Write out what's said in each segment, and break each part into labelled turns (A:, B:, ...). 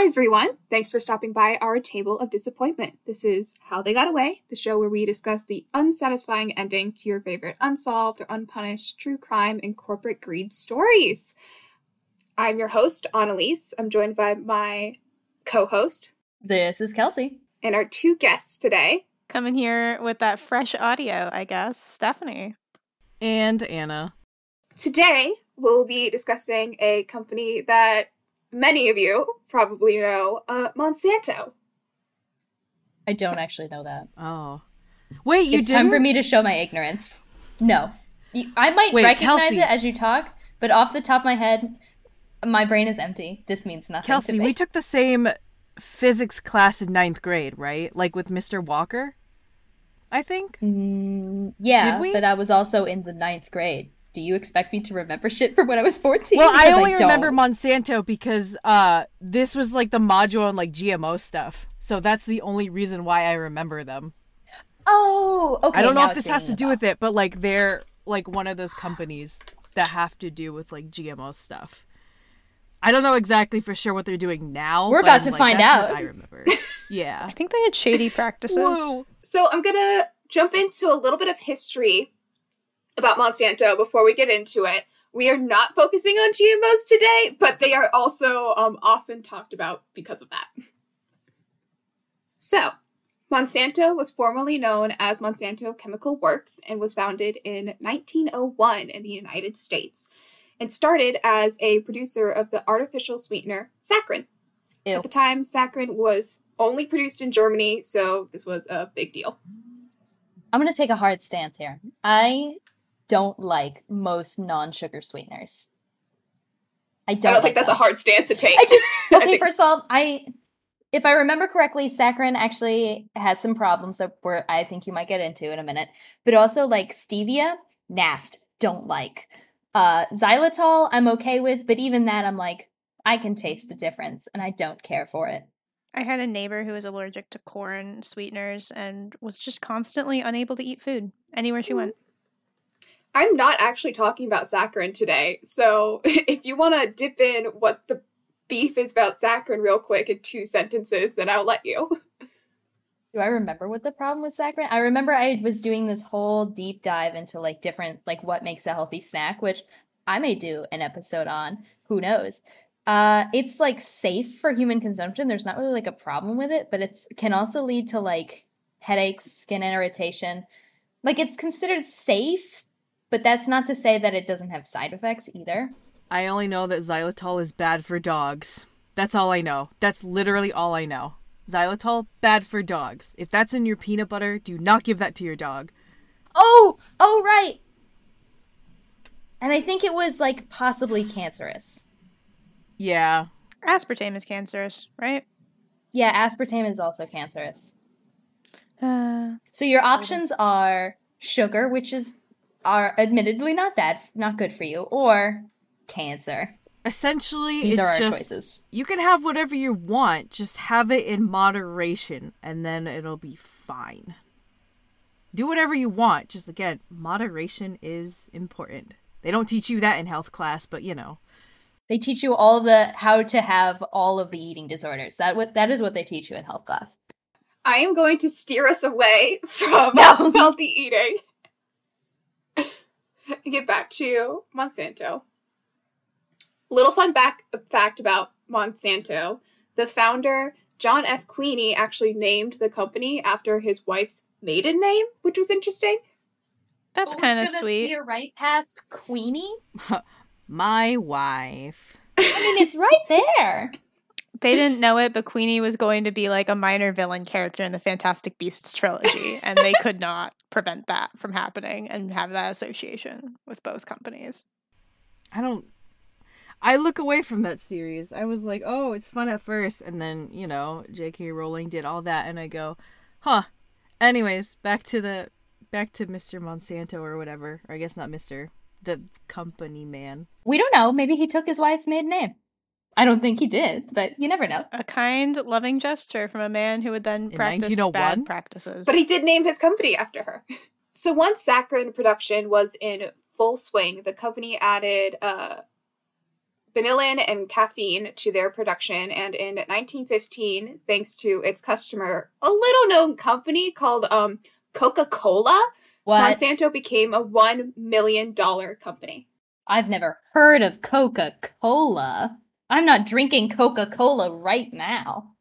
A: Hi, everyone. Thanks for stopping by our table of disappointment. This is How They Got Away, the show where we discuss the unsatisfying endings to your favorite unsolved or unpunished true crime and corporate greed stories. I'm your host, Annalise. I'm joined by my co host.
B: This is Kelsey.
A: And our two guests today.
C: Coming here with that fresh audio, I guess, Stephanie.
D: And Anna.
A: Today, we'll be discussing a company that many of you probably know uh, Monsanto.
B: I don't actually know that.
D: Oh. Wait, you
B: It's
D: didn't?
B: time for me to show my ignorance. No. I might
D: Wait,
B: recognize
D: Kelsey.
B: it as you talk, but off the top of my head, my brain is empty. This means nothing to
D: Kelsey,
B: me.
D: we took the same physics class in ninth grade, right? Like with Mr. Walker? I think?
B: Mm, yeah,
D: Did we?
B: but I was also in the ninth grade. Do you expect me to remember shit from when I was 14?
D: Well, I only
B: don't.
D: remember Monsanto because uh this was like the module on like GMO stuff. So that's the only reason why I remember them.
B: Oh, okay.
D: I don't know if this has to do
B: bell.
D: with it, but like they're like one of those companies that have to do with like GMO stuff. I don't know exactly for sure what they're doing now.
B: We're about
D: I'm
B: to
D: like,
B: find
D: that's what
B: out.
D: I remember. Yeah.
C: I think they had shady practices.
D: Whoa.
A: So I'm gonna jump into a little bit of history about Monsanto before we get into it. We are not focusing on GMOs today, but they are also um, often talked about because of that. So, Monsanto was formerly known as Monsanto Chemical Works and was founded in 1901 in the United States and started as a producer of the artificial sweetener saccharin.
B: Ew.
A: At the time, saccharin was only produced in Germany, so this was a big deal.
B: I'm going to take a hard stance here. I don't like most non sugar sweeteners. I don't,
A: I don't
B: like
A: think that's a hard stance to take.
B: I just
A: I
B: okay.
A: think-
B: First of all, I if I remember correctly, saccharin actually has some problems that we're I think you might get into in a minute. But also like stevia, nast, don't like. Uh, xylitol, I'm okay with, but even that, I'm like, I can taste the difference, and I don't care for it.
C: I had a neighbor who was allergic to corn sweeteners and was just constantly unable to eat food anywhere she went.
A: I'm not actually talking about saccharin today, so if you want to dip in what the beef is about saccharin real quick in two sentences, then I'll let you.
B: Do I remember what the problem with saccharin? I remember I was doing this whole deep dive into like different like what makes a healthy snack, which I may do an episode on. Who knows? Uh, it's like safe for human consumption. There's not really like a problem with it, but it's can also lead to like headaches, skin irritation. Like it's considered safe, but that's not to say that it doesn't have side effects either.
D: I only know that xylitol is bad for dogs. That's all I know. That's literally all I know. Xylitol, bad for dogs. If that's in your peanut butter, do not give that to your dog.
B: Oh, oh right. And I think it was like possibly cancerous.
D: Yeah.
C: Aspartame is cancerous, right?
B: Yeah, aspartame is also cancerous.
C: Uh,
B: So your
C: Sort of.
B: options are sugar, which is are admittedly not bad, not good for you, or cancer.
D: Essentially,
B: These
D: it's
B: are our
D: just
B: choices.
D: you can have whatever you want, just have it in moderation and then it'll be fine. Do whatever you want, just again, moderation is important. They don't teach you that in health class, but you know.
B: They teach you all the how to have all of the eating disorders. That what that is what they teach you in health class.
A: I am going to steer us away from
B: No.
A: healthy eating. And get back to Monsanto. Little fun back fact about Monsanto: the founder John F. Queeny actually named the company after his wife's maiden name, which was interesting.
C: that's oh, kind of sweet.
B: Steer right past Queenie.
D: My wife.
B: I mean, it's right there.
C: They didn't know it, but Queenie was going to be like a minor villain character in the Fantastic Beasts trilogy, and they could not prevent that from happening and have that association with both companies.
D: I don't I look away from that series. I was like, "Oh, it's fun at first. and then, you know, J.K. Rowling did all that and I go, "Huh." Anyways, back to the back to Mr. Monsanto or whatever. Or I guess not Mr. The company man.
B: We don't know. Maybe he took his wife's maiden name. I don't think he did, but you never know.
C: A kind, loving gesture from a man who would then
D: In
C: practice bad practices.
A: But he did name his company after her. So once saccharin production was in full swing, the company added uh, vanillin and caffeine to their production. And in 1915, thanks to its customer, a little known company called um, Coca Cola,
B: What?
A: Monsanto became a $1 million company.
B: I've never heard of Coca Cola. I'm not drinking Coca Cola right now.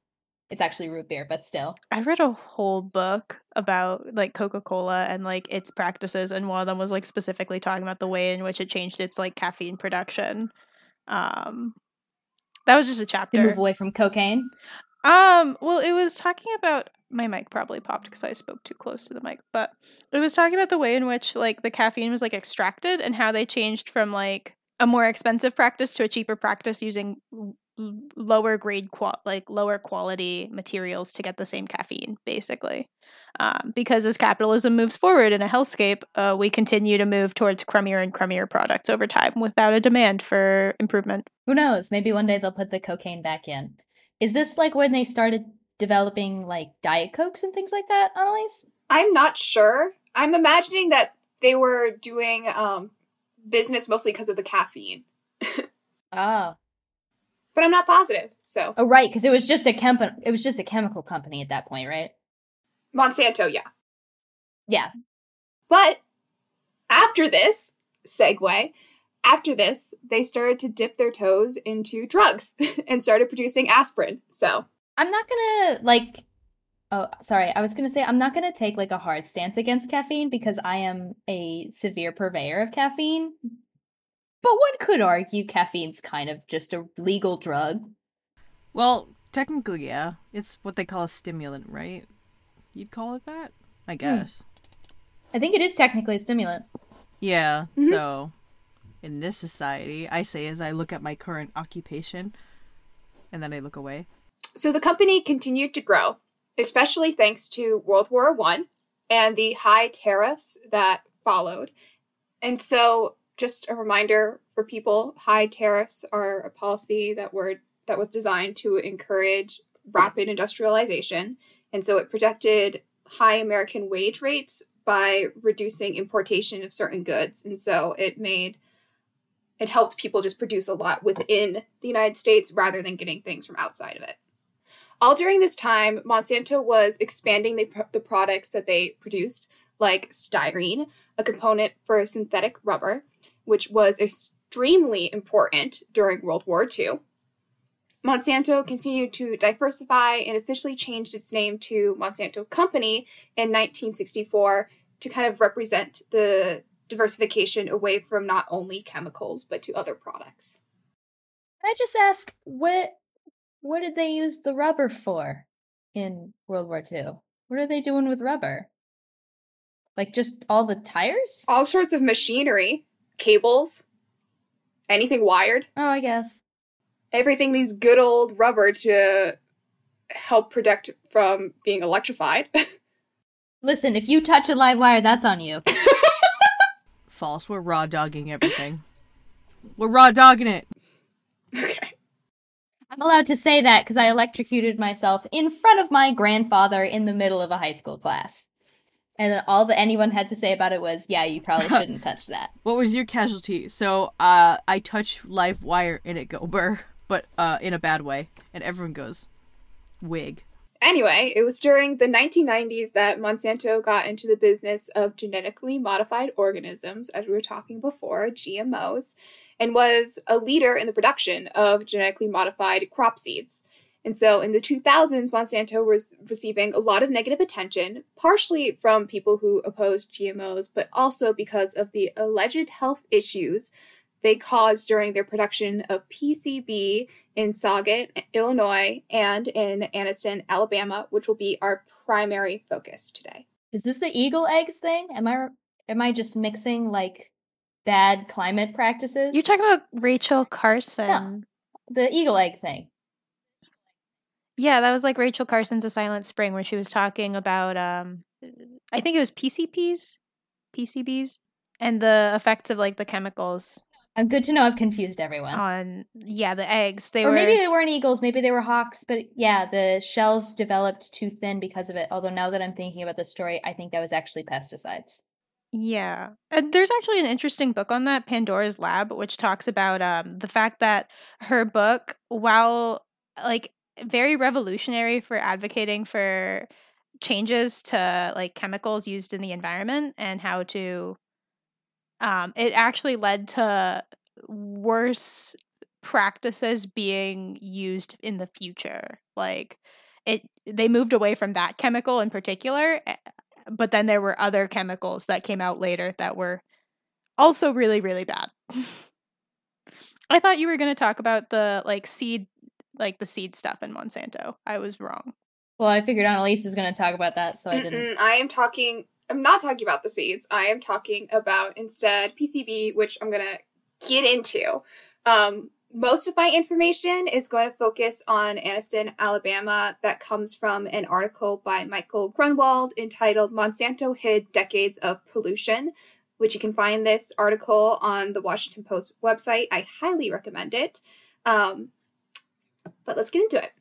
B: It's actually root beer, but still.
C: I read a whole book about like Coca-Cola and like its practices and one of them was like specifically talking about the way in which it changed its like caffeine production. Um that was just a
B: To
C: chapter.
B: move away from cocaine.
C: Um, well, it was talking about my mic probably popped because I spoke too close to the mic, but it was talking about the way in which like the caffeine was like extracted and how they changed from like a more expensive practice to a cheaper practice using l- l- lower grade qual like lower quality materials to get the same caffeine basically. Um, because as capitalism moves forward in a hellscape, uh, we continue to move towards crummier and crummier products over time without a demand for improvement.
B: Who knows? Maybe one day they'll put the cocaine back in. Is this like when they started developing like Diet Cokes and things like that, Annalise?
A: I'm not sure. I'm imagining that they were doing um, business mostly because of the caffeine,
B: Oh.
A: but I'm not positive. So
B: Oh right, because it was just a chem it was just a chemical company at that point, right?
A: Monsanto, yeah.
B: Yeah.
A: But after this segue, after this, they started to dip their toes into drugs and started producing aspirin. So
B: I'm not gonna like oh sorry, I was gonna say I'm not gonna take like a hard stance against caffeine because I am a severe purveyor of caffeine. But one could argue caffeine's kind of just a legal drug.
D: Well, technically, yeah. It's what they call a stimulant, right? You'd call it that? I guess.
B: I think it is technically a stimulant.
D: Yeah.
A: Mhm.
D: So, in this society, I say as I look at my current occupation, and then I look away.
A: So the company continued to grow, especially thanks to World War One and the high tariffs that followed. And so, just a reminder for people: high tariffs are a policy that were that was designed to encourage rapid industrialization, and so it protected high American wage rates by reducing importation of certain goods, and so it made it helped people just produce a lot within the United States rather than getting things from outside of it. All during this time, Monsanto was expanding the, the products that they produced, like styrene, a component for synthetic rubber, which was extremely important during World War II. Monsanto continued to diversify and officially changed its name to Monsanto Company in 1964 to kind of represent the diversification away from not only chemicals but to other products.
B: Can I just ask what what did they use the rubber for in World War II? What are they doing with rubber? Like just all the tires?
A: All sorts of machinery, cables, anything wired.
B: Oh, I guess.
A: everything needs good old rubber to help protect from being electrified.
B: Listen, if you touch a live wire, that's on you.
D: False. We're raw dogging everything. We're raw dogging it.
A: Okay.
B: I'm allowed to say that because I electrocuted myself in front of my grandfather in the middle of a high school class. And all that anyone had to say about it was, yeah, you probably shouldn't touch that.
D: What was your casualty? So, uh, I touch live wire and it go burr, but uh, in a bad way, and everyone goes, wig.
A: Anyway, it was during the 1990s that Monsanto got into the business of genetically modified organisms, as we were talking before, GMOs, and was a leader in the production of genetically modified crop seeds. And so in the 2000s, Monsanto was receiving a lot of negative attention, partially from people who opposed GMOs, but also because of the alleged health issues they caused during their production of PCB in Sauget, Illinois, and in Anniston, Alabama, which will be our primary focus today.
B: Is this the eagle eggs thing? Am I am I just mixing like bad climate practices?
C: You're talking about Rachel Carson.
B: the eagle egg thing.
C: Yeah, that was like Rachel Carson's A Silent Spring, where she was talking about, um, I think it was PCPs, PCBs, and the effects of like the chemicals
B: I'm good to know I've confused everyone.
C: on, yeah, the eggs. They
B: or
C: were
B: maybe they weren't eagles, maybe they were hawks, but yeah, the shells developed too thin because of it. Although now that I'm thinking about the story, I think that was actually pesticides.
C: Yeah. And there's actually an interesting book on that, Pandora's Lab, which talks about um the fact that her book, while like very revolutionary for advocating for changes to like chemicals used in the environment and how to um it actually led to worse practices being used in the future. Like it they moved away from that chemical in particular, but then there were other chemicals that came out later that were also really really bad. I thought you were going to talk about the like seed like the seed stuff in Monsanto. I was wrong.
B: Well, I figured Annalise was going to talk about that, so I didn't.
A: Mm-mm, I am talking. I'm not talking about the seeds. I am talking about instead PCB, which I'm gonna get into. Um, most of my information is going to focus on Anniston, Alabama. That comes from an article by Michael Grunwald entitled "Monsanto Hid Decades of Pollution." Which you can find this article on the Washington Post website. I highly recommend it. Um, but let's get into it.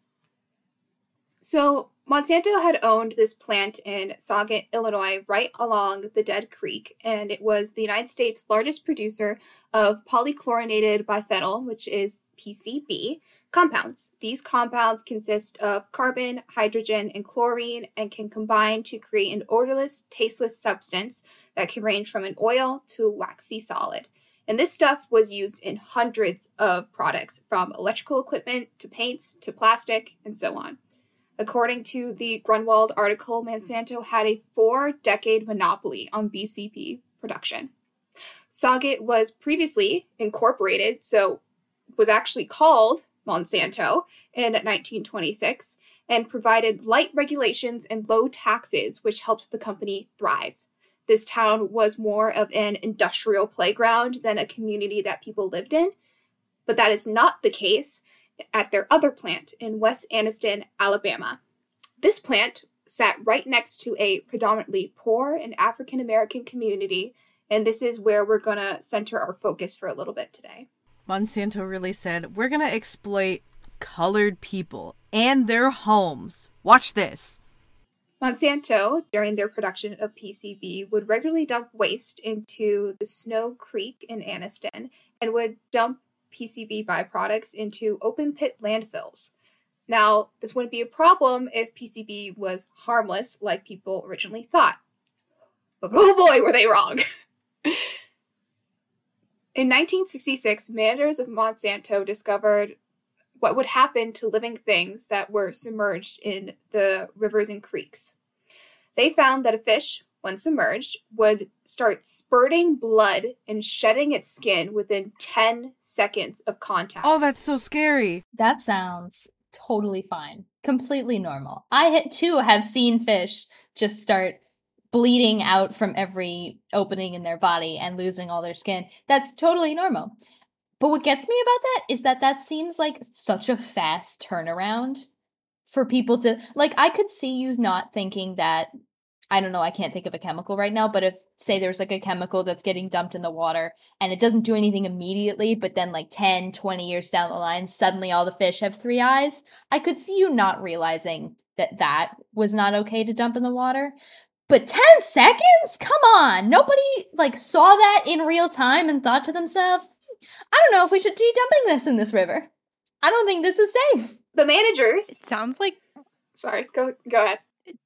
A: So, Monsanto had owned this plant in Sauget, Illinois, right along the Dead Creek, and it was the United States' largest producer of polychlorinated biphenyl, which is PCB, compounds. These compounds consist of carbon, hydrogen, and chlorine and can combine to create an odorless, tasteless substance that can range from an oil to a waxy solid. And this stuff was used in hundreds of products, from electrical equipment to paints to plastic and so on. According to the Grunwald article, Monsanto had a four decade monopoly on BCP production. Sauget was previously incorporated, so was actually called Monsanto in 1926 and provided light regulations and low taxes, which helped the company thrive. This town was more of an industrial playground than a community that people lived in, but that is not the case at their other plant in West Anniston, Alabama. This plant sat right next to a predominantly poor and African American community, and this is where we're going to center our focus for a little bit today.
D: Monsanto really said, We're going to exploit colored people and their homes. Watch this.
A: Monsanto, during their production of PCB, would regularly dump waste into the Snow Creek in Anniston and would dump PCB byproducts into open pit landfills. Now, this wouldn't be a problem if PCB was harmless like people originally thought. But oh boy, were they wrong! In 1966, managers of Monsanto discovered what would happen to living things that were submerged in the rivers and creeks. They found that a fish, when submerged, would start spurting blood and shedding its skin within 10 seconds of contact.
D: Oh, that's so scary.
B: That sounds totally fine. Completely normal. I too have seen fish just start bleeding out from every opening in their body and losing all their skin. That's totally normal. But what gets me about that is that that seems like such a fast turnaround for people to like I could see you not thinking that I don't know, I can't think of a chemical right now, but if say there's like a chemical that's getting dumped in the water and it doesn't do anything immediately, but then like 10, 20 years down the line suddenly all the fish have three eyes, I could see you not realizing that that was not okay to dump in the water. But 10 seconds? Come on. Nobody like saw that in real time and thought to themselves, hmm, I don't know if we should be dumping this in this river. I don't think this is safe.
A: The managers.
C: It sounds like
A: Sorry, go go ahead.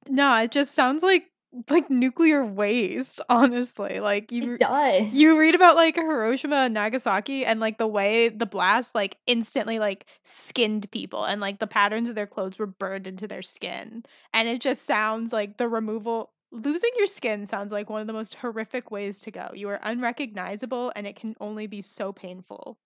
C: no, it just sounds like like nuclear waste, honestly. Like you
B: It does.
C: you read about like Hiroshima and Nagasaki and like the way the blast like instantly like skinned people and like the patterns of their clothes were burned into their skin. And it just sounds like the removal losing your skin sounds like one of the most horrific ways to go. You are unrecognizable and it can only be so painful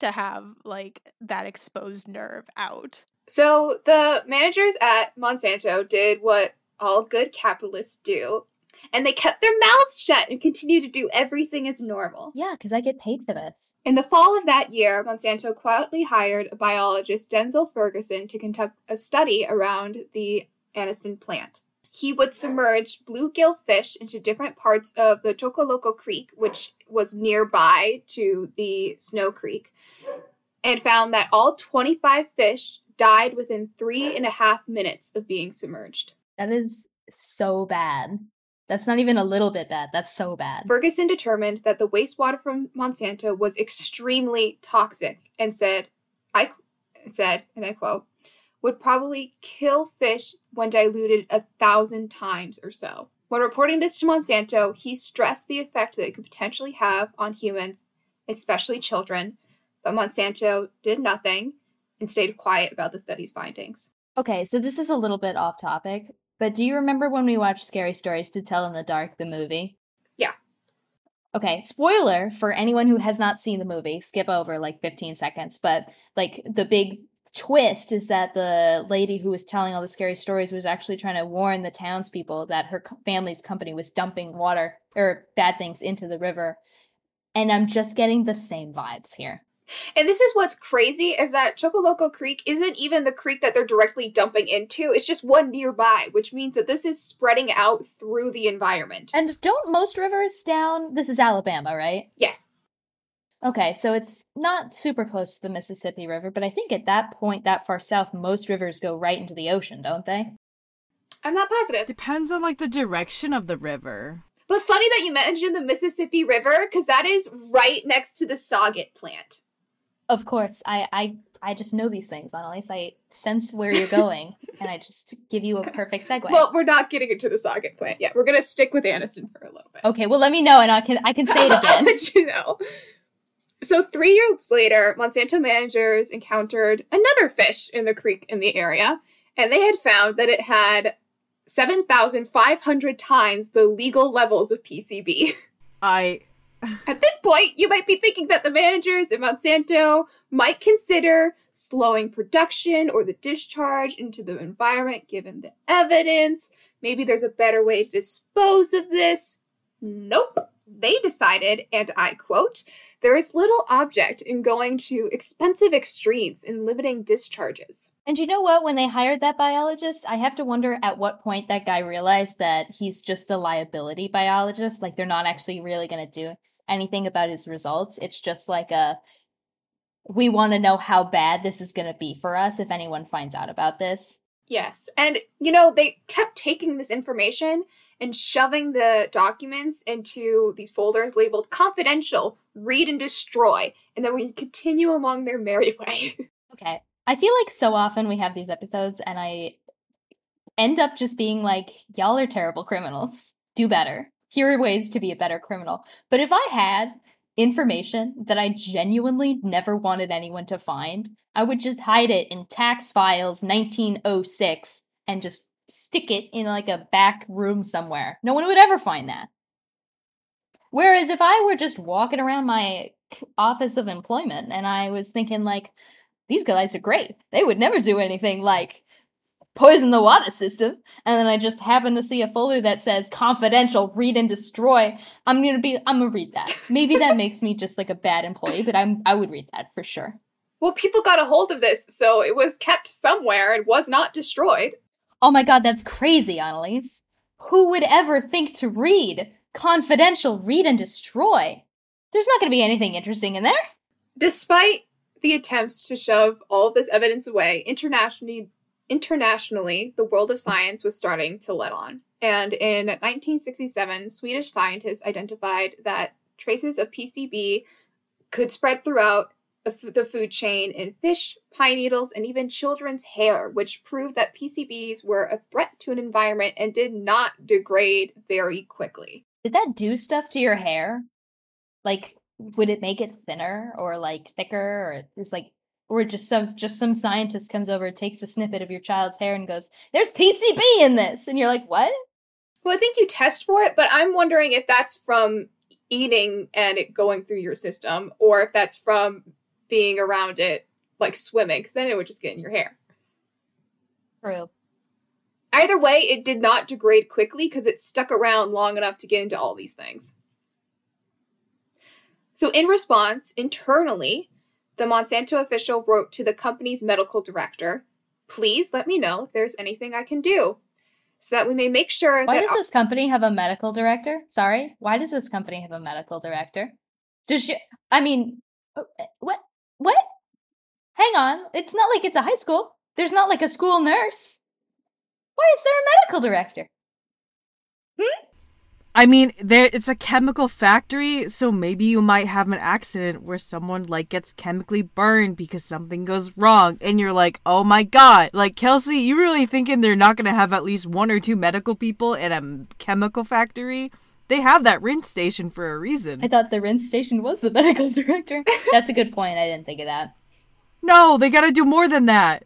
C: to have like that exposed nerve out.
A: So the managers at Monsanto did what all good capitalists do, and they kept their mouths shut and continued to do everything as normal.
B: yeah, because I get paid for this.
A: In the fall of that year, Monsanto quietly hired a biologist, Denzel Ferguson, to conduct a study around the Anniston plant. He would submerge bluegill fish into different parts of the Choccolocco Creek, which was nearby to the Snow Creek, and found that all 25 fish died within three and a half minutes of being submerged.
B: That is so bad. That's not even a little bit bad. That's so bad.
A: Ferguson determined that the wastewater from Monsanto was extremely toxic and said, I said, and I quote, would probably kill fish when diluted a thousand times or so. When reporting this to Monsanto, he stressed the effect that it could potentially have on humans, especially children, but Monsanto did nothing and stayed quiet about the study's findings.
B: Okay, so this is a little bit off topic, but do you remember when we watched Scary Stories to Tell in the Dark, the movie?
A: Yeah.
B: Okay, spoiler for anyone who has not seen the movie, skip over like 15 seconds, but like the big twist is that the lady who was telling all the scary stories was actually trying to warn the townspeople that her co- family's company was dumping water or bad things into the river. And I'm just getting the same vibes here.
A: And this is what's crazy is that Choccolocco Creek isn't even the creek that they're directly dumping into. It's just one nearby, which means that this is spreading out through the environment.
B: And don't most rivers down? This is Alabama, right?
A: Yes.
B: Okay, so it's not super close to the Mississippi River, but I think at that point, that far south, most rivers go right into the ocean, don't they?
A: I'm not positive.
D: Depends on like the direction of the river.
A: But funny that you mentioned the Mississippi River because that is right next to the Sauget plant.
B: Of course, I I I just know these things, Annalise. I sense where you're going, and I just give you a perfect segue.
A: Well, we're not getting into the Sauget plant yet. We're gonna stick with Anniston for a little bit.
B: okay, well, let me know, and I can I can say it
A: I'll
B: again.
A: let you know. So three years later, Monsanto managers encountered another fish in the creek in the area, and they had found that it had 7,500 times the legal levels of PCB.
D: I
A: At this point, you might be thinking that the managers at Monsanto might consider slowing production or the discharge into the environment given the evidence. Maybe there's a better way to dispose of this. Nope. They decided, and I quote, there is little object in going to expensive extremes in limiting discharges.
B: And you know what? When they hired that biologist, I have to wonder at what point that guy realized that he's just the liability biologist. Like they're not actually really going to do anything about his results. It's just like a we want to know how bad this is going to be for us if anyone finds out about this.
A: Yes. And, you know, they kept taking this information and shoving the documents into these folders labeled confidential, read and destroy. And then we continue along their merry way.
B: Okay. I feel like so often we have these episodes and I end up just being like, y'all are terrible criminals. Do better. Here are ways to be a better criminal. But if I had information that I genuinely never wanted anyone to find, I would just hide it in tax files 1906 and just stick it in like a back room somewhere. No one would ever find that. Whereas if I were just walking around my office of employment and I was thinking like, these guys are great. They would never do anything like poison the water system. And then I just happen to see a folder that says confidential, read and destroy. I'm gonna be I'm gonna read that. Maybe that makes me just like a bad employee, but I'm I would read that for sure.
A: well, people got a hold of this, so it was kept somewhere and was not destroyed.
B: Oh my god, that's crazy, Annalise. Who would ever think to read confidential, read and destroy? There's not gonna be anything interesting in there.
A: Despite the attempts to shove all of this evidence away, internationally, internationally, the world of science was starting to let on. And in 1967, Swedish scientists identified that traces of PCB could spread throughout the food chain in fish, pine needles, and even children's hair, which proved that PCBs were a threat to an environment and did not degrade very quickly.
B: Did that do stuff to your hair? Like, would it make it thinner or like thicker or is like or just some just some scientist comes over, takes a snippet of your child's hair and goes, There's PCB in this and you're like, What?
A: Well, I think you test for it, but I'm wondering if that's from eating and it going through your system, or if that's from being around it, like swimming, because then it would just get in your hair.
B: True.
A: Either way, it did not degrade quickly because it stuck around long enough to get into all these things. So, in response, internally, the Monsanto official wrote to the company's medical director Please let me know if there's anything I can do so that we may make sure
B: Why does this company have a medical director? Sorry. Why does this company have a medical director? Does she I mean uh, what what? Hang on. It's not like it's a high school. There's not like a school nurse. Why is there a medical director? Hmm?
D: I mean, there it's a chemical factory, so maybe you might have an accident where someone like gets chemically burned because something goes wrong, and you're like, "Oh my god!" Like Kelsey, you really thinking they're not gonna have at least one or two medical people in a chemical factory? They have that rinse station for a reason.
B: I thought the rinse station was the medical director. That's a good point. I didn't think of that.
D: No, they gotta do more than that.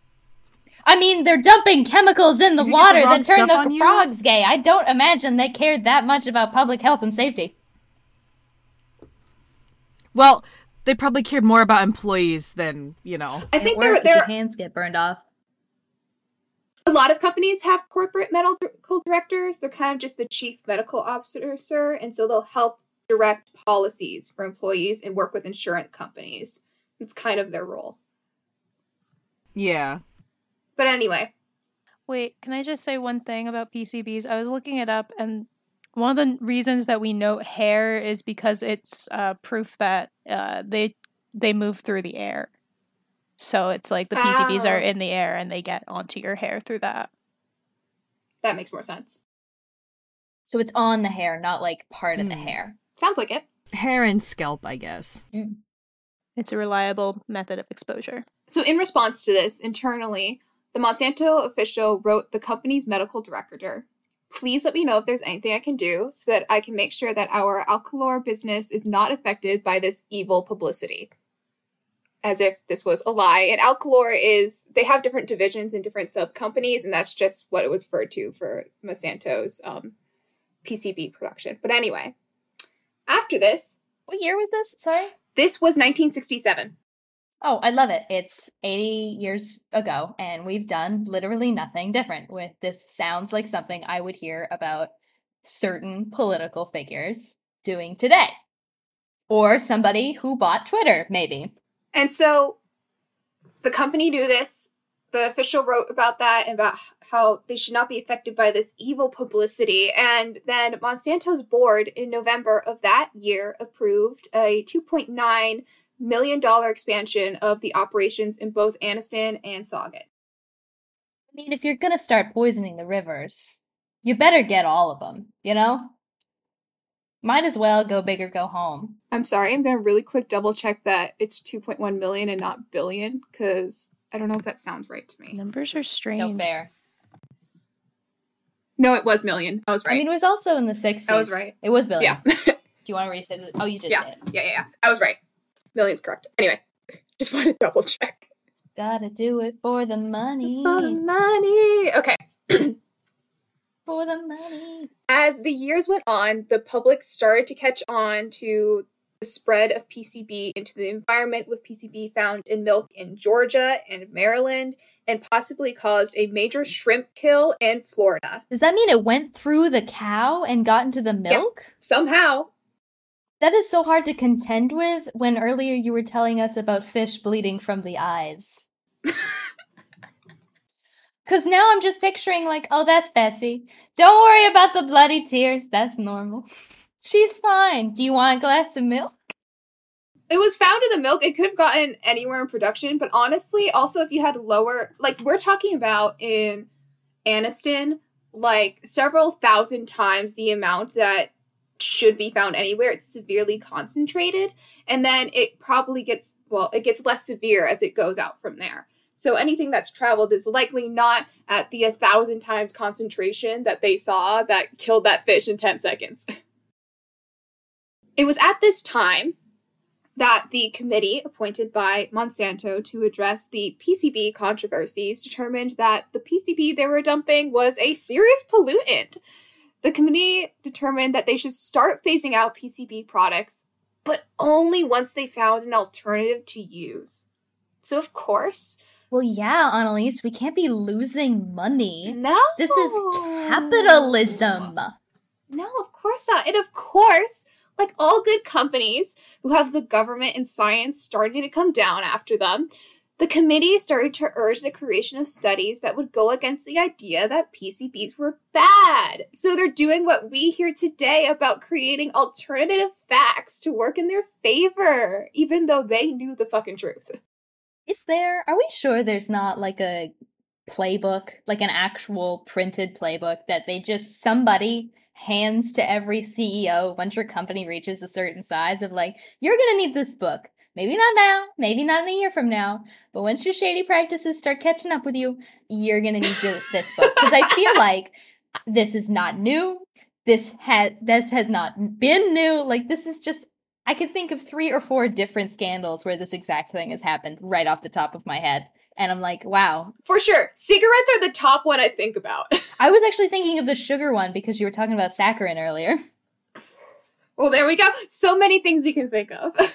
B: I mean, they're dumping chemicals in the
D: If you the
B: water that turn
D: stuff on
B: the
D: you-
B: frogs gay. I don't imagine they cared that much about public health and safety.
D: Well, they probably cared more about employees than you know.
A: I think
B: their
A: there
B: if
A: there
B: your hands get burned off.
A: A lot of companies have corporate medical directors. They're kind of just the chief medical officer, and so they'll help direct policies for employees and work with insurance companies. It's kind of their role.
D: Yeah.
A: But anyway,
C: Wait, can I just say one thing about PCBs? I was looking it up, and one of the reasons that we note hair is because it's uh, proof that uh, they they move through the air. So it's like the PCBs are
A: Oh.
C: in the air and they get onto your hair through that.
A: that makes more sense.
B: So it's on the hair, not like part of the
D: Hmm.
B: hair.
A: Sounds like it.
D: Hair and scalp, I guess.
C: It's a reliable method of exposure.
A: So, in response to this, internally, the Monsanto official wrote the company's medical director, Please let me know if there's anything I can do so that I can make sure that our Aroclor business is not affected by this evil publicity. As if this was a lie. And Aroclor is, they have different divisions and different sub companies, and that's just what it was referred to for Monsanto's um, PCB production. But anyway, after this,
B: What year was this? Sorry?
A: this was 1967.
B: Oh, I love it. It's 80 years ago, and we've done literally nothing different with this. Sounds like something I would hear about certain political figures doing today. Or somebody who bought Twitter, maybe.
A: And so the company knew this. The official wrote about that and about how they should not be affected by this evil publicity. And then Monsanto's board in November of that year approved a $2.9 million expansion of the operations in both Anniston and Sauget.
B: I mean, if you're gonna start poisoning the rivers, you better get all of them, you know? Might as well go big or go home.
A: I'm sorry, I'm going to really quick double check that it's 2.1 million and not billion because I don't know if that sounds right to me.
C: Numbers are strange.
B: No fair.
A: No, it was million. I was right.
B: I mean, it was also in the 60s.
A: I was right.
B: It was billion.
A: Yeah.
B: Do you want to re-say? Oh, you did
A: Yeah.
B: say it.
A: yeah, yeah, yeah. I was right. Million's correct. Anyway, just wanted to double check.
B: Gotta do it for the money.
A: For the money. Okay.
B: For the money.
A: As the years went on, the public started to catch on to the spread of PCB into the environment, with PCB found in milk in Georgia and Maryland, and possibly caused a major shrimp kill in Florida.
B: Does that mean it went through the cow and got into the milk?
A: Somehow,
B: That is so hard to contend with when earlier you were telling us about fish bleeding from the eyes. Because now I'm just picturing, like, oh, that's Bessie. Don't worry about the bloody tears. That's normal. She's fine. Do you want a glass of milk?
A: it was found in the milk. It could have gotten anywhere in production, but honestly, also if you had lower, like we're talking about in Anniston, like several thousand times the amount that should be found anywhere. It's severely concentrated, and then it probably gets well, it gets less severe as it goes out from there. So anything that's traveled is likely not at the a thousand times concentration that they saw that killed that fish in 10 seconds. It was at this time that the committee appointed by Monsanto to address the PCB controversies determined that the PCB they were dumping was a serious pollutant. The committee determined that they should start phasing out PCB products, but only once they found an alternative to use. So, of course,
B: Well, yeah, Annalise, we can't be losing money.
A: no.
B: This is capitalism.
A: No, of course not. And of course, like all good companies who have the government and science starting to come down after them, the committee started to urge the creation of studies that would go against the idea that PCBs were bad. So they're doing what we hear today about creating alternative facts to work in their favor, even though they knew the fucking truth.
B: Is there, are we sure there's not like a playbook, like an actual printed playbook that they just, somebody hands to every CEO once your company reaches a certain size of like, you're gonna need this book. Maybe not now, maybe not in a year from now, but once your shady practices start catching up with you, you're gonna need this book. Because I feel like this is not new. This has this has not been new. Like this is just I can think of three or four different scandals where this exact thing has happened right off the top of my head. And I'm like, wow.
A: For sure. Cigarettes are the top one I think about.
B: I was actually thinking of the sugar one because you were talking about saccharin earlier.
A: well, there we go. So many things we can think of.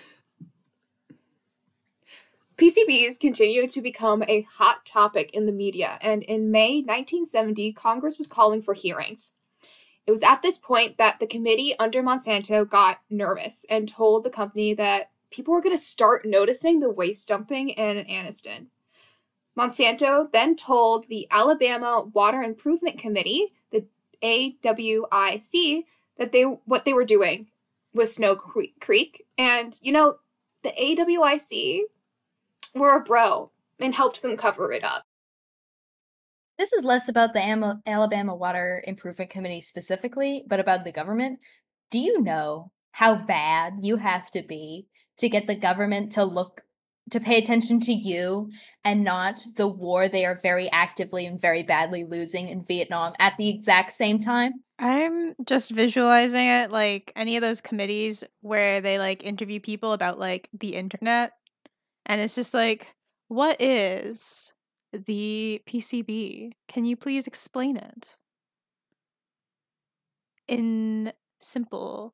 A: PCBs continue to become a hot topic in the media, and in May 1970, Congress was calling for hearings. It was at this point that the committee under Monsanto got nervous and told the company that people were going to start noticing the waste dumping in Anniston. Monsanto then told the Alabama Water Improvement Committee, the AWIC, that they what they were doing with Snow Creek, and you know, the AWIC were a bro and helped them cover it up.
B: This is less about the Alabama Water Improvement Committee specifically, but about the government. Do you know how bad you have to be to get the government to look to pay attention to you and not the war they are very actively and very badly losing in Vietnam at the exact same time?
C: I'm just visualizing it like any of those committees where they like interview people about like the internet and it's just like what is the PCB? Can you please explain it? In simple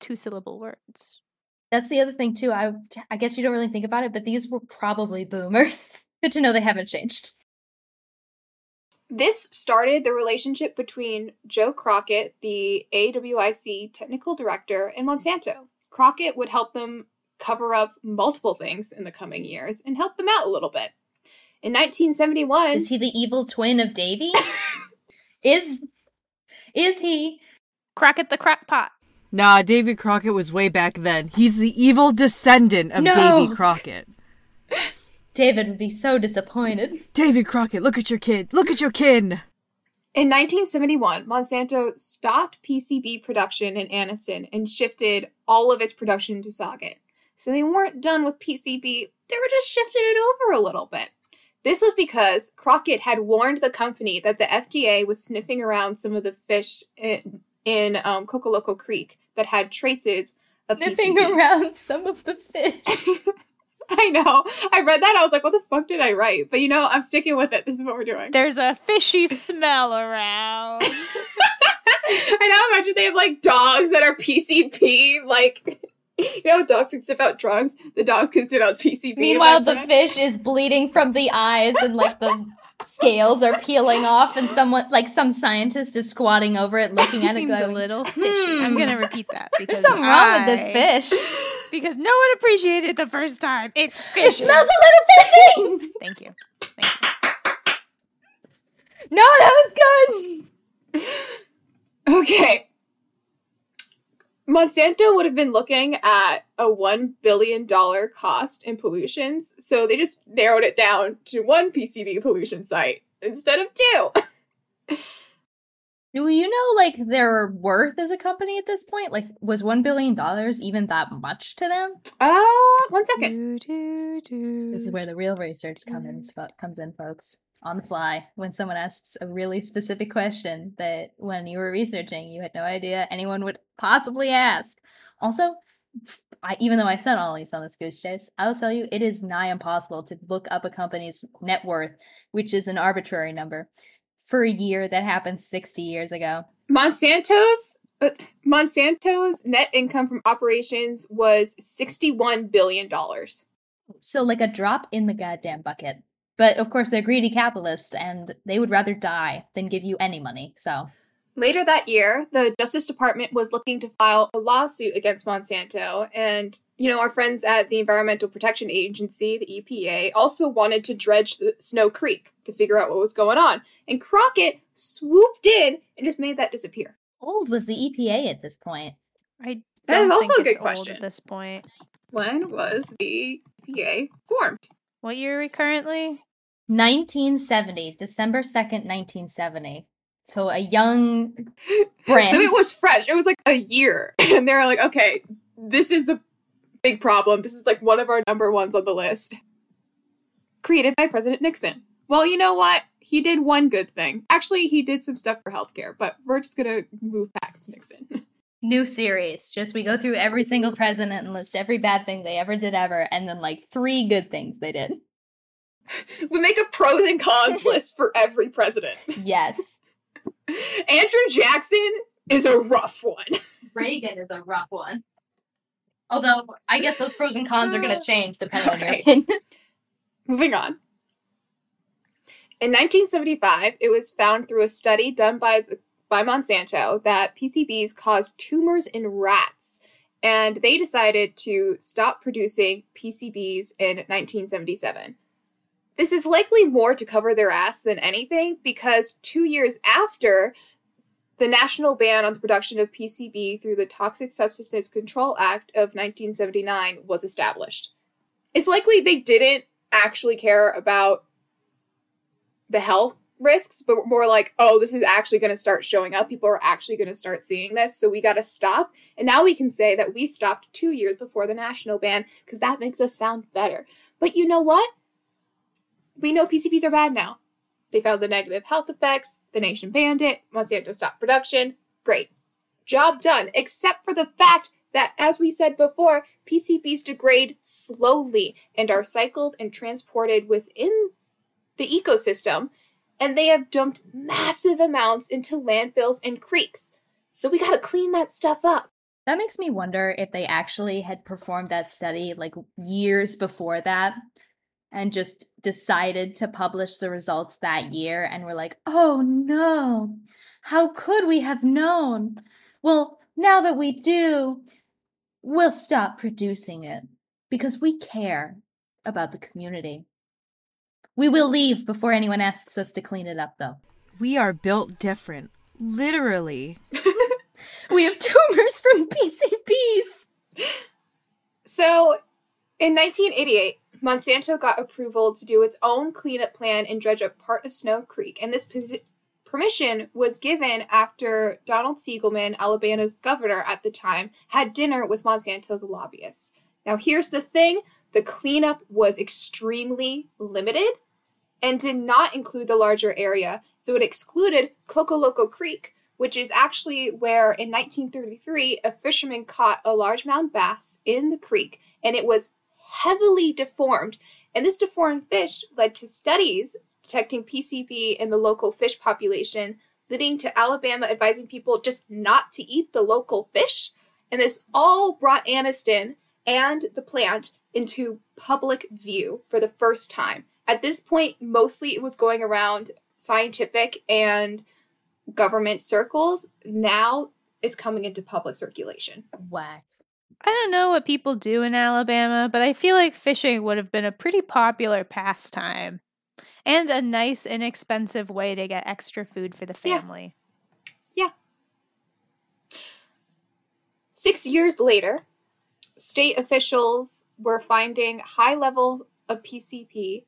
C: two syllable words.
B: That's the other thing too. I I guess you don't really think about it, but these were probably boomers. Good to know they haven't changed.
A: This started the relationship between Joe Crockett, the AWIC technical director, and Monsanto. Crockett would help them cover up multiple things in the coming years and help them out a little bit. In 1971,
B: is he the evil twin of Davy? is is he
C: Crockett the crackpot?
D: Nah, Davy Crockett was way back then. He's the evil descendant of no. Davy Crockett.
B: David would be so disappointed.
D: David Crockett, look at your kid. Look at your kin.
A: In 1971, Monsanto stopped PCB production in Anniston and shifted all of its production to Sauget. So they weren't done with PCB, they were just shifting it over a little bit. This was because Crockett had warned the company that the FDA was sniffing around some of the fish in, in um, Choccolocco Creek that had traces of
B: sniffing
A: PCB.
B: around some of the fish.
A: I know. I read that. I was like, what the fuck did I write? But you know, I'm sticking with it. This is what we're doing.
C: There's a fishy smell around.
A: I know. Imagine they have like dogs that are PCP, like you know, dogs can sniff out drugs. The dog can sniff out PCP.
B: Meanwhile, the fish is bleeding from the eyes and like the scales are peeling off, and someone, like some scientist, is squatting over it, looking at
C: it,
B: going,
C: a little fishy. Hmm. I'm gonna repeat that
B: because there's something wrong with this fish.
C: Because no one appreciated it the first time. It's fishy.
B: It smells a little fishy.
C: Thank you. Thank you.
B: No, that was good.
A: Okay. Monsanto would have been looking at a $1 billion cost in pollutions, so they just narrowed it down to one PCB pollution site instead of two.
B: Do you know, like, their worth as a company at this point? Like, was $1 billion even that much to them?
A: Uh, one second.
B: Do, do, do. This is where the real research comes in, comes in, folks on the fly when someone asks a really specific question that when you were researching you had no idea anyone would possibly ask. Also, I, even though I said all these on this goose chase, I'll tell you it is nigh impossible to look up a company's net worth, which is an arbitrary number, for a year that happened 60 years ago.
A: Monsanto's uh, Monsanto's net income from operations was 61 billion dollars.
B: So like a drop in the goddamn bucket. But of course, they're greedy capitalists and they would rather die than give you any money. So.
A: Later that year, the Justice Department was looking to file a lawsuit against Monsanto, and you know our friends at the Environmental Protection Agency, the EPA, also wanted to dredge the Snow Creek to figure out what was going on. And Crockett swooped in and just made that disappear.
B: Old was the EPA at this point?
C: I that is also a good question. At this point,
A: when was the EPA formed?
C: What year are we currently?
B: 1970, December 2nd, 1970. So a young brand.
A: So it was fresh. It was like a year. And they're like, okay, this is the big problem. This is like one of our number ones on the list. Created by President Nixon. Well, you know what? He did one good thing. Actually, he did some stuff for healthcare, but we're just gonna move past Nixon.
B: new series. Just we go through every single president and list every bad thing they ever did ever, and then like three good things they did.
A: we make a pros and cons list for every president.
B: Yes.
A: Andrew Jackson is a rough one.
B: Reagan is a rough one. Although I guess those pros and cons are going to change depending on your opinion.
A: Moving on. In 1975, it was found through a study done by the, by Monsanto that PCBs cause tumors in rats, and they decided to stop producing PCBs in 1977. This is likely more to cover their ass than anything because two years after, the national ban on the production of PCB through the Toxic Substances Control Act of 1979 was established. It's likely they didn't actually care about the health risks, but more like, oh, this is actually going to start showing up. People are actually going to start seeing this, so we got to stop. And now we can say that we stopped two years before the national ban because that makes us sound better. But you know what? We know PCBs are bad now. They found the negative health effects, the nation banned it, Monsanto stopped production. Great. Job done, except for the fact that, as we said before, PCBs degrade slowly and are cycled and transported within the ecosystem, and they have dumped massive amounts into landfills and creeks. So we gotta clean that stuff up.
B: That makes me wonder if they actually had performed that study like years before that and just decided to publish the results that year and were like, oh no, how could we have known? Well, now that we do, we'll stop producing it because we care about the community. We will leave before anyone asks us to clean it up, though.
D: We are built different. Literally.
B: We have tumors from PCPs.
A: So, in 1988, Monsanto got approval to do its own cleanup plan and dredge up part of Snow Creek, and this permission was given after Donald Siegelman, Alabama's governor at the time, had dinner with Monsanto's lobbyists. Now, here's the thing the cleanup was extremely limited and did not include the larger area, so it excluded Choccolocco Creek, which is actually where in 1933 a fisherman caught a largemouth bass in the creek and it was heavily deformed. And this deformed fish led to studies detecting PCB in the local fish population, leading to Alabama advising people just not to eat the local fish. And this all brought Anniston and the plant into public view for the first time. At this point, mostly it was going around scientific and government circles. Now it's coming into public circulation.
B: Whack.
C: I don't know what people do in Alabama, but I feel like fishing would have been a pretty popular pastime and a nice, inexpensive way to get extra food for the family.
A: Yeah.
C: family.
A: Six years later, state officials were finding high levels of PCP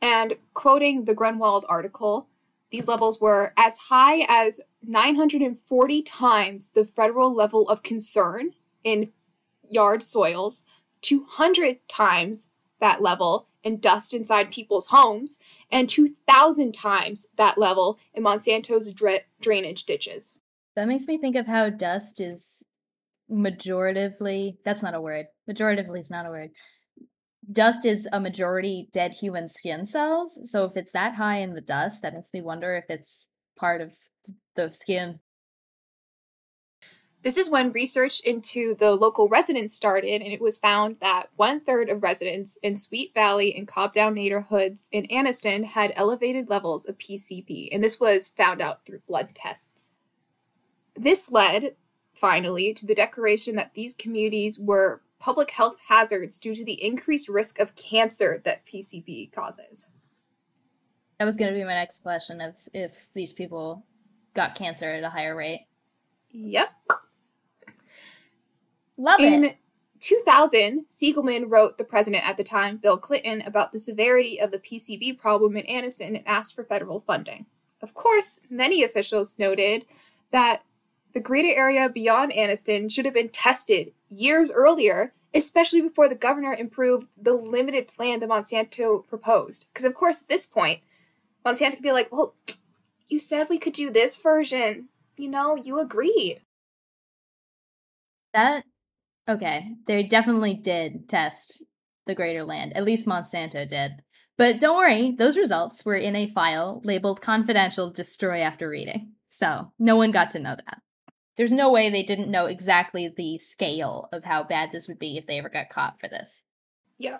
A: and quoting the Grunwald article, these levels were as high as 940 times the federal level of concern in yard soils, 200 times that level in dust inside people's homes, and 2,000 times that level in Monsanto's dra- drainage ditches.
B: That makes me think of how dust is majoritively that's not a word. Majoritively is not a word. Dust is a majority dead human skin cells. So if it's that high in the dust, that makes me wonder if it's part of the skin.
A: This is when research into the local residents started, and it was found that one third of residents in Sweet Valley and Cobbtown neighborhoods in Anniston had elevated levels of PCP, and this was found out through blood tests. This led, finally, to the declaration that these communities were public health hazards due to the increased risk of cancer that PCP causes.
B: That was going to be my next question if if these people got cancer at a higher rate.
A: Yep.
B: Love
A: In
B: it.
A: 2000, Siegelman wrote the president at the time, Bill Clinton, about the severity of the PCB problem in Anniston and asked for federal funding. Of course, many officials noted that the greater area beyond Anniston should have been tested years earlier, especially before the governor improved the limited plan that Monsanto proposed. Because, of course, at this point, Monsanto could be like, well, you said we could do this version. You know, you agreed.
B: That okay, they definitely did test the greater land. At least Monsanto did. But don't worry, those results were in a file labeled confidential destroy after reading. So, no one got to know that. There's no way they didn't know exactly the scale of how bad this would be if they ever got caught for this.
A: Yeah.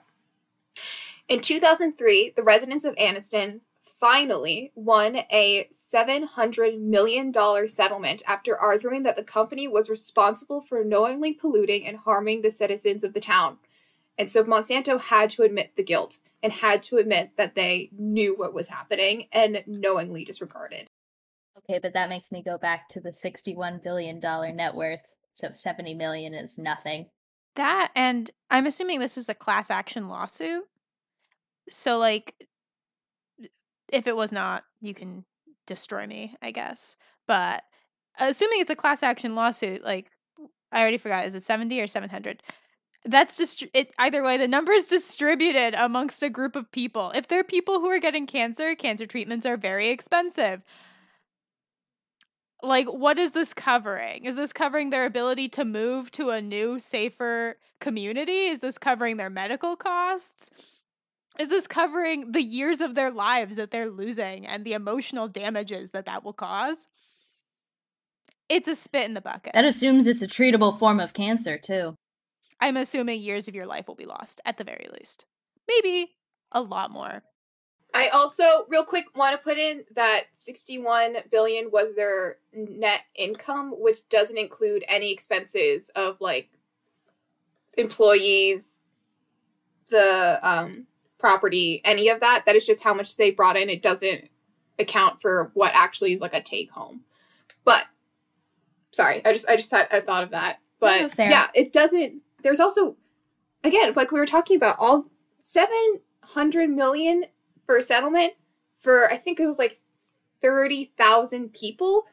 A: In 2003, the residents of Anniston finally won a $700 million settlement after arguing that the company was responsible for knowingly polluting and harming the citizens of the town. And so Monsanto had to admit the guilt and had to admit that they knew what was happening and knowingly disregarded.
B: Okay, but that makes me go back to the $61 billion net worth. So 70 million is nothing.
C: That and I'm assuming this is a class action lawsuit. So like if it was not, you can destroy me, I guess. But assuming it's a class action lawsuit, like I already forgot, is it 70 or 700? That's just it either way the number is distributed amongst a group of people. If there are people who are getting cancer, cancer treatments are very expensive. Like what is this covering? Is this covering their ability to move to a new safer community? Is this covering their medical costs? Is this covering the years of their lives that they're losing and the emotional damages that that will cause? It's a spit in the bucket.
B: That assumes it's a treatable form of cancer, too.
C: I'm assuming years of your life will be lost at the very least. Maybe a lot more.
A: I also, real quick, want to put in that 61 billion was their net income, which doesn't include any expenses of like employees, the um, property, any of that. That is just how much they brought in. It doesn't account for what actually is like a take home. But sorry, I just I just thought I thought of that. But
B: No,
A: yeah, it doesn't. There's also again like we were talking about all seven hundred million for a settlement for I think it was like thirty thousand people.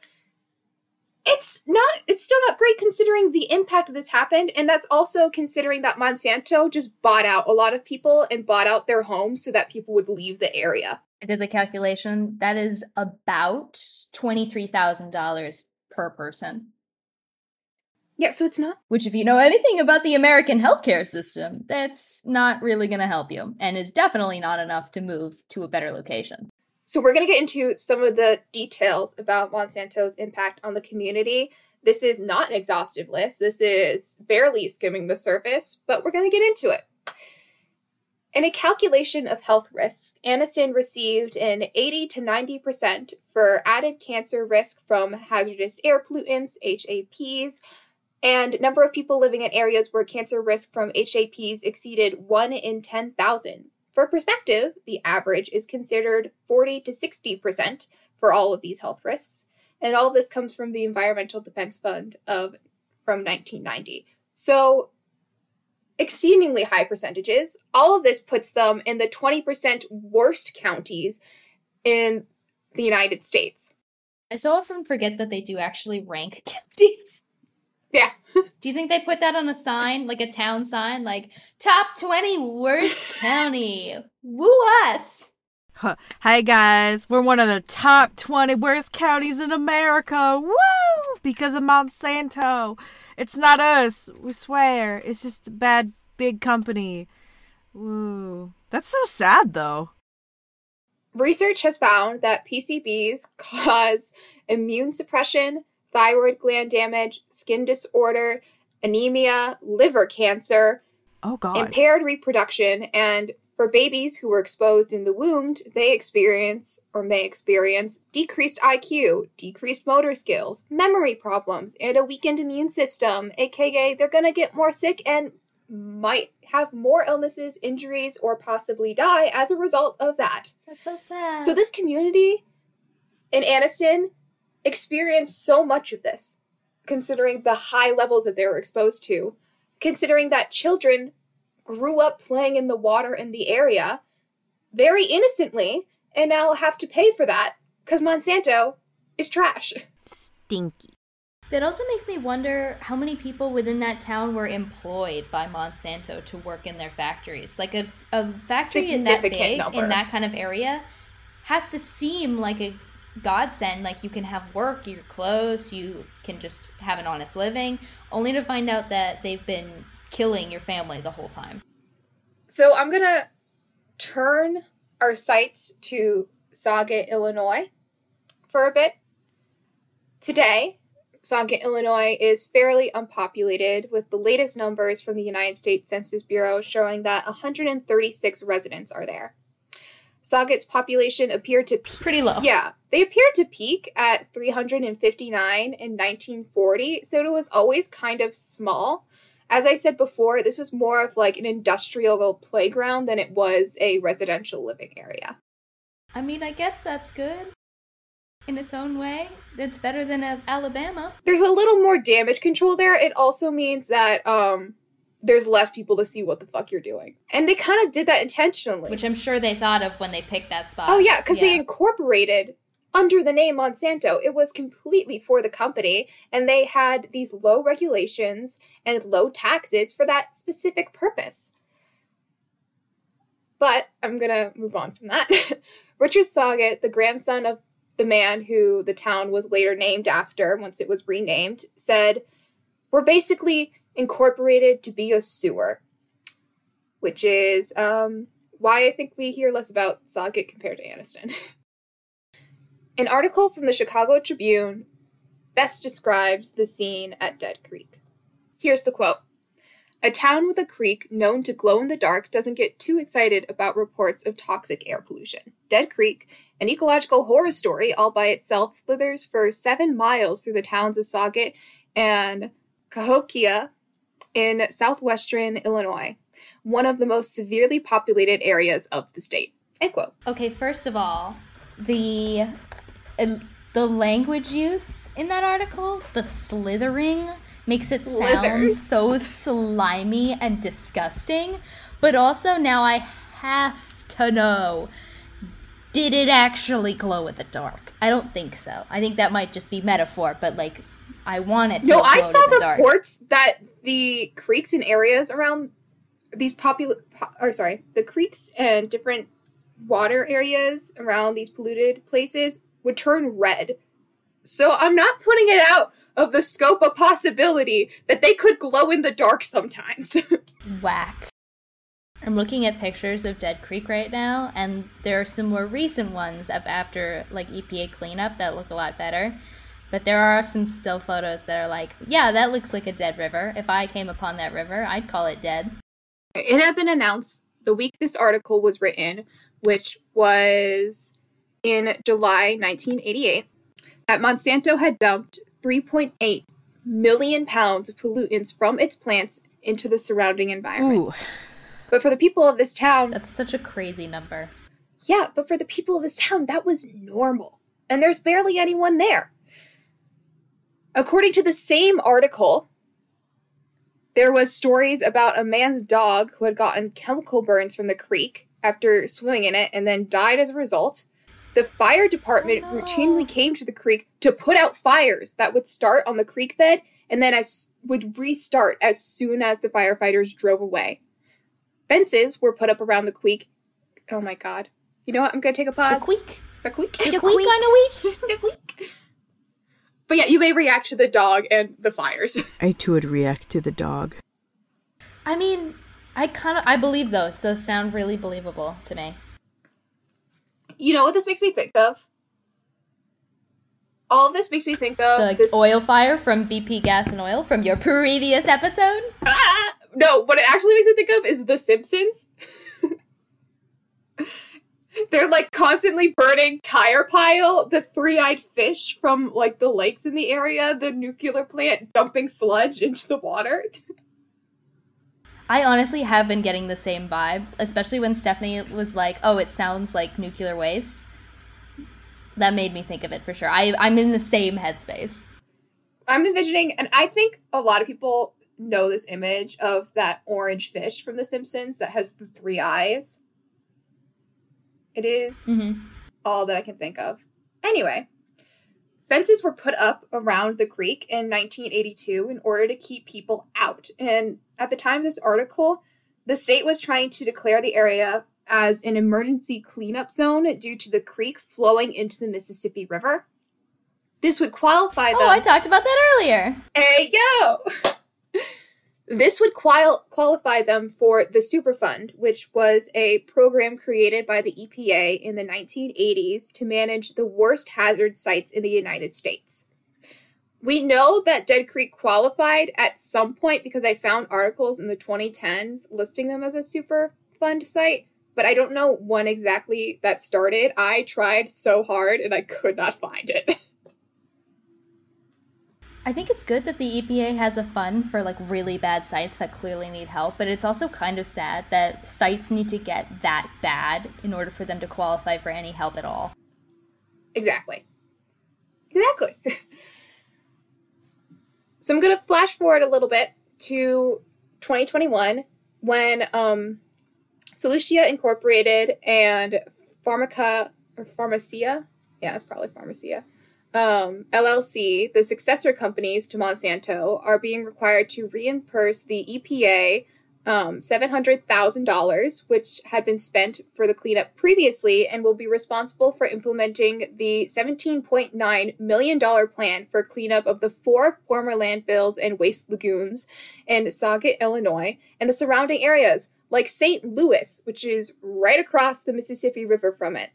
A: It's not. It's still not great considering the impact this happened, and that's also considering that Monsanto just bought out a lot of people and bought out their homes so that people would leave the area.
B: I did the calculation. That is about $23,000 per person.
A: Yeah, so it's not.
B: Which, if you know anything about the American healthcare system, that's not really going to help you, and is definitely not enough to move to a better location.
A: So we're going to get into some of the details about Monsanto's impact on the community. This is not an exhaustive list. This is barely skimming the surface, but we're going to get into it. In a calculation of health risk, Anniston received an 80 to 90% for added cancer risk from hazardous air pollutants, HAPs, and number of people living in areas where cancer risk from HAPs exceeded 1 in 10,000. For perspective, the average is considered 40 to 60% for all of these health risks, and all this comes from the Environmental Defense Fund of from 1990. So exceedingly high percentages. All of this puts them in the 20% worst counties in the United States.
B: I so often forget that they do actually rank counties.
A: Yeah.
B: Do you think they put that on a sign, like a town sign, like top 20 worst county? Woo us!
D: Huh. Hi guys, we're one of the top 20 worst counties in America. Woo! Because of Monsanto. It's not us, we swear. It's just a bad big company. Woo. That's so sad though.
A: Research has found that PCBs cause immune suppression, thyroid gland damage, skin disorder, anemia, liver cancer,
D: Oh god.
A: impaired reproduction, and for babies who were exposed in the womb, they experience or may experience decreased IQ, decreased motor skills, memory problems, and a weakened immune system, aka they're gonna get more sick and might have more illnesses, injuries, or possibly die as a result of that.
B: That's so sad.
A: So this community in Anniston experienced so much of this, considering the high levels that they were exposed to, considering that children grew up playing in the water in the area very innocently and now have to pay for that Because Monsanto is trash.
D: Stinky.
B: That also makes me wonder how many people within that town were employed by Monsanto to work in their factories. Like a, a factory in
A: that
B: big
A: number.
B: in that kind of area has to seem like a godsend. Like you can have work, you're close, you can just have an honest living, only to find out that they've been killing your family the whole time.
A: So I'm to turn our sights to Sauget, Illinois for a bit. Today, Sauget, Illinois is fairly unpopulated, with the latest numbers from the United States Census Bureau showing that 136 residents are there. Sauget's population appeared to
B: It's pretty low.
A: yeah, they appeared to peak at 359 in 1940, so it was always kind of small. As I said before, this was more of like an industrial playground than it was a residential living area.
B: I mean, I guess that's good in its own way. It's better than uh, Alabama.
A: There's a little more damage control there. It also means that um there's less people to see what the fuck you're doing. And they kind of did that intentionally.
B: Which I'm sure they thought of when they picked that spot.
A: Oh yeah, because they incorporated under the name Monsanto. It was completely for the company, and they had these low regulations and low taxes for that specific purpose. But I'm gonna move on from that. Richard Sauget, the grandson of the man who the town was later named after once it was renamed, said, We're basically incorporated to be a sewer. Which is um, why I think we hear less about Sauget compared to Anniston. An article from the Chicago Tribune best describes the scene at Dead Creek. Here's the quote A town with a creek known to glow in the dark doesn't get too excited about reports of toxic air pollution. Dead Creek, an ecological horror story all by itself, slithers for seven miles through the towns of Sauget and Cahokia in southwestern Illinois, one of the most severely populated areas of the state. End quote.
B: Okay, first of all, the uh, the language use in that article, the slithering, makes it sound so slimy and disgusting. But also now I have to know. Did it actually glow in the dark? I don't think so. I think that might just be metaphor, but like I want it to
A: No,
B: glow
A: I
B: in
A: saw
B: the dark.
A: reports that the creeks and areas around these popular, po- or sorry, the creeks and different water areas around these polluted places would turn red. So I'm not putting it out of the scope of possibility that they could glow in the dark sometimes.
B: whack. I'm looking at pictures of Dead Creek right now, and there are some more recent ones of after like EPA cleanup that look a lot better. But there are some still photos that are like, yeah, that looks like a dead river. If I came upon that river, I'd call it dead.
A: It had been announced the week this article was written, which was in July 1988, that Monsanto had dumped 3.8 million pounds of pollutants from its plants into the surrounding environment.
D: Ooh.
A: But for the people of this town,
B: That's such a crazy number.
A: yeah, but for the people of this town, that was normal. And there's barely anyone there. According to the same article, there was stories about a man's dog who had gotten chemical burns from the creek after swimming in it and then died as a result. The fire department
B: Oh, no.
A: routinely came to the creek to put out fires that would start on the creek bed and then as would restart as soon as the firefighters drove away. Fences were put up around the creek. Oh my god. You know what? I'm gonna take a pause.
B: The
A: pause.
B: queek.
A: The creek.
B: The creek on a week.
A: The creek. But yeah, you may react to the dog and the fires.
D: I too would react to the dog.
B: I mean, I kind of I believe those. Those sound really believable to me.
A: You know what this makes me think of? All of this makes me think of
B: The
A: this
B: oil fire from BP Gas and Oil from your previous episode.
A: Ah! No, what it actually makes me think of is The Simpsons. They're like constantly burning tire pile, the three-eyed fish from like the lakes in the area, the nuclear plant dumping sludge into the water.
B: I honestly have been getting the same vibe, especially when Stephanie was like, "Oh, it sounds like nuclear waste." That made me think of it for sure. I I'm in the same headspace.
A: I'm envisioning, and I think a lot of people know this image of that orange fish from The Simpsons that has the three eyes. It is
B: hmm
A: all that I can think of. Anyway, fences were put up around the creek in 1982 in order to keep people out. And at the time of this article, the state was trying to declare the area as an emergency cleanup zone due to the creek flowing into the Mississippi River. This would qualify them.
B: Oh, I talked about that earlier.
A: Hey, yo! This would qual- qualify them for the Superfund, which was a program created by the EPA in the 1980s to manage the worst hazard sites in the United States. We know that Dead Creek qualified at some point because I found articles in the 2010s listing them as a Superfund site, but I don't know when exactly that started. I tried so hard and I could not find it.
B: I think it's good that the EPA has a fund for like really bad sites that clearly need help, but it's also kind of sad that sites need to get that bad in order for them to qualify for any help at all.
A: Exactly. Exactly. so I'm going to flash forward a little bit to 2021 when um, Solutia Incorporated and Pharmaca or Pharmacia, yeah, it's probably Pharmacia, um, LLC, the successor companies to Monsanto, are being required to reimburse the EPA um, $700,000, which had been spent for the cleanup previously, and will be responsible for implementing the $17.9 million plan for cleanup of the four former landfills and waste lagoons in Sauget, Illinois, and the surrounding areas, like St. Louis, which is right across the Mississippi River from it.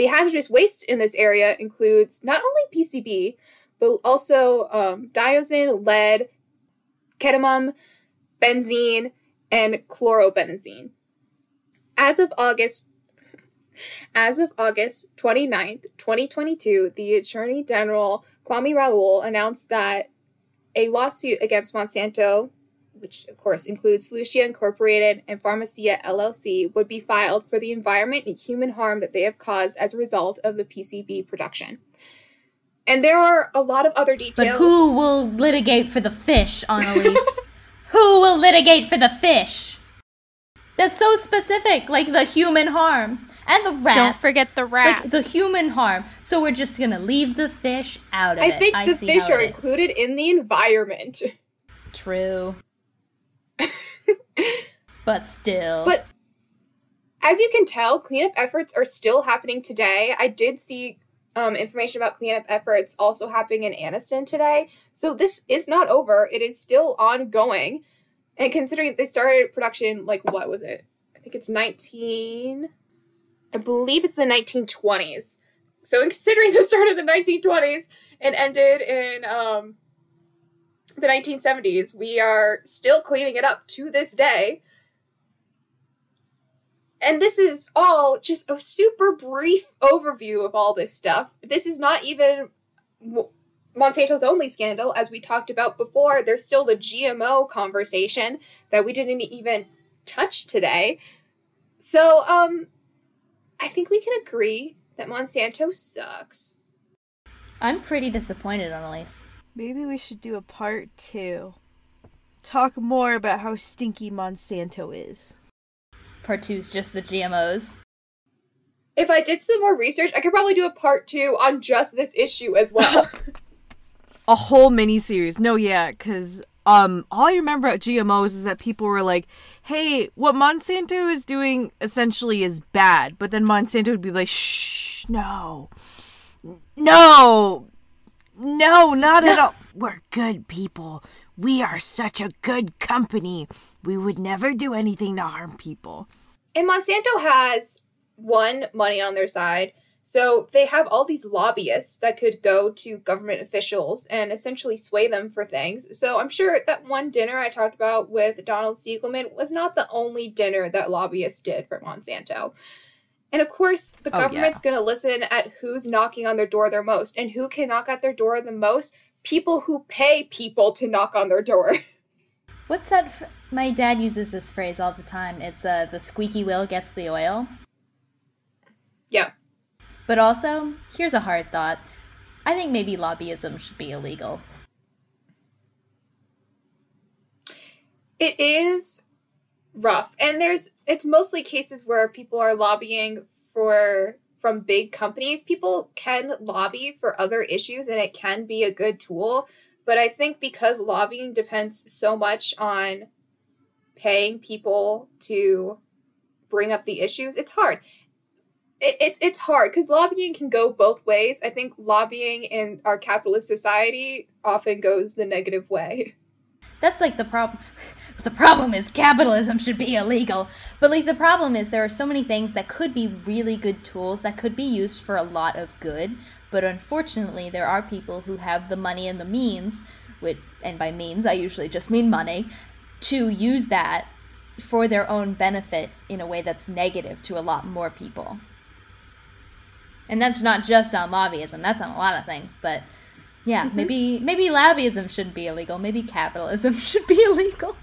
A: The hazardous waste in this area includes not only PCB, but also um, dioxin, lead, cadmium, benzene, and chlorobenzene. As of August as of August 29th, 2022, the Attorney General Kwame Raoul announced that a lawsuit against Monsanto which of course includes Solutia Incorporated and Pharmacia LLC, would be filed for the environment and human harm that they have caused as a result of the PCB production. And there are a lot of other details.
B: But who will litigate for the fish, Annalise? who will litigate for the fish? That's so specific, like the human harm. And the rats.
C: Don't forget the rats.
B: Like the human harm. So we're just gonna leave the fish out of
A: I
B: it.
A: think the fish are
B: it is.
A: included in the environment.
B: True. but still.
A: But as you can tell, cleanup efforts are still happening today. I did see um, information about cleanup efforts also happening in Anniston today. So this is not over. It is still ongoing. And considering they started production, like, what was it? I think it's 19. I believe it's the 1920s. So, considering the start of the 1920s and ended in um, the 1970s, we are still cleaning it up to this day. And this is all just a super brief overview of all this stuff. This is not even Monsanto's only scandal. As we talked about before, there's still the GMO conversation that we didn't even touch today. So, um, I think we can agree that Monsanto sucks.
B: I'm pretty disappointed, Annalise.
D: Maybe we should do a part two. Talk more about how stinky Monsanto is.
B: Part two is just the GMOs.
A: If I did some more research, I could probably do a part two on just this issue as well.
D: A whole mini series. No, yeah, because um, all I remember about GMOs is that people were like, "Hey, what Monsanto is doing essentially is bad," but then Monsanto would be like, "Shh, no, no, no, not at all. We're good people. We are such a good company. We would never do anything to harm people."
A: And Monsanto has one money on their side. So they have all these lobbyists that could go to government officials and essentially sway them for things. So I'm sure that one dinner I talked about with Donald Siegelman was not the only dinner that lobbyists did for Monsanto. And of course, the
D: Oh, yeah.
A: government's going to listen at who's knocking on their door the most. And who can knock at their door the most? People who pay people to knock on their door.
B: What's that? F- My dad uses this phrase all the time. It's uh, the squeaky wheel gets the oil.
A: yeah.
B: But also, here's a hard thought. I think maybe lobbyism should be illegal.
A: It is rough. And there's it's mostly cases where people are lobbying for from big companies, people can lobby for other issues and it can be a good tool. But I think because lobbying depends so much on paying people to bring up the issues, it's hard. It, it's it's hard because lobbying can go both ways. I think lobbying in our capitalist society often goes the negative way.
B: That's like the problem. The problem is capitalism should be illegal. But like the problem is there are so many things that could be really good tools that could be used for a lot of good, but unfortunately there are people who have the money and the means, which and by means I usually just mean money, to use that for their own benefit in a way that's negative to a lot more people. And that's not just on lobbyism, that's on a lot of things, but yeah, mm-hmm. maybe maybe lobbyism shouldn't be illegal. Maybe capitalism should be illegal.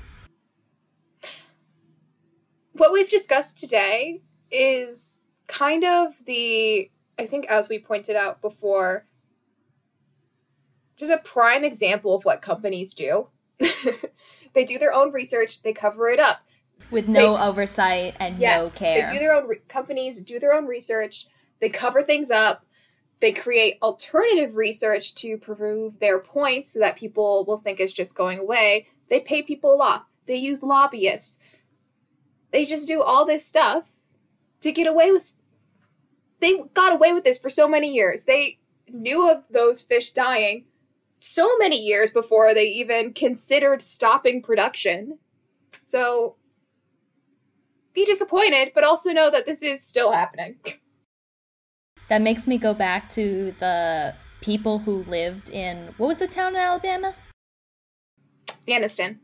A: What we've discussed today is kind of the I think as we pointed out before just a prime example of what companies do. they do their own research, they cover it up
B: with no they, oversight and yes, no care.
A: They do their own re- companies do their own research, they cover things up, they create alternative research to prove their points so that people will think it's just going away. They pay people off. They use lobbyists. They just do all this stuff to get away with. They got away with this for so many years. They knew of those fish dying so many years before they even considered stopping production. So be disappointed, but also know that this is still happening.
B: that makes me go back to the people who lived in what was the town in Alabama?
A: Anniston.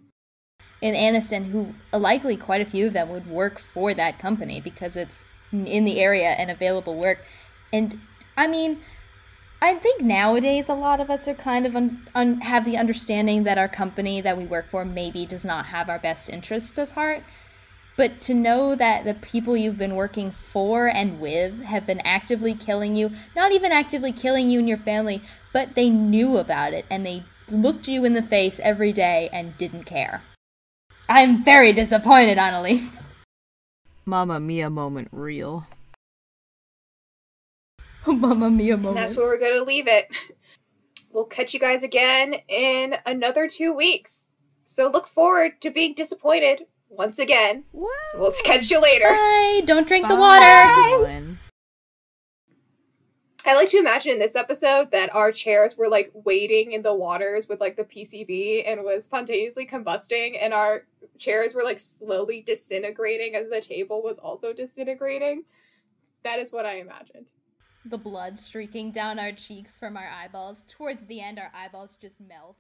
B: In Anniston, who uh, likely quite a few of them would work for that company because it's in the area and available work. And I mean, I think nowadays a lot of us are kind of un- un- have the understanding that our company that we work for maybe does not have our best interests at heart. But to know that the people you've been working for and with have been actively killing you, not even actively killing you and your family, but they knew about it and they looked you in the face every day and didn't care. I'm very disappointed, Annalise.
D: Mama Mia moment real.
B: Mamma Mia moment.
A: And that's where we're going to leave it. We'll catch you guys again in another two weeks. So look forward to being disappointed once again. Woo. We'll catch you later.
B: Bye. Don't drink Bye. the water. Bye.
A: I like to imagine in this episode that our chairs were like wading in the waters with like the PCB and was spontaneously combusting, and our chairs were like slowly disintegrating as the table was also disintegrating. That is what I imagined.
B: The blood streaking down our cheeks from our eyeballs. Towards the end, our eyeballs just melt.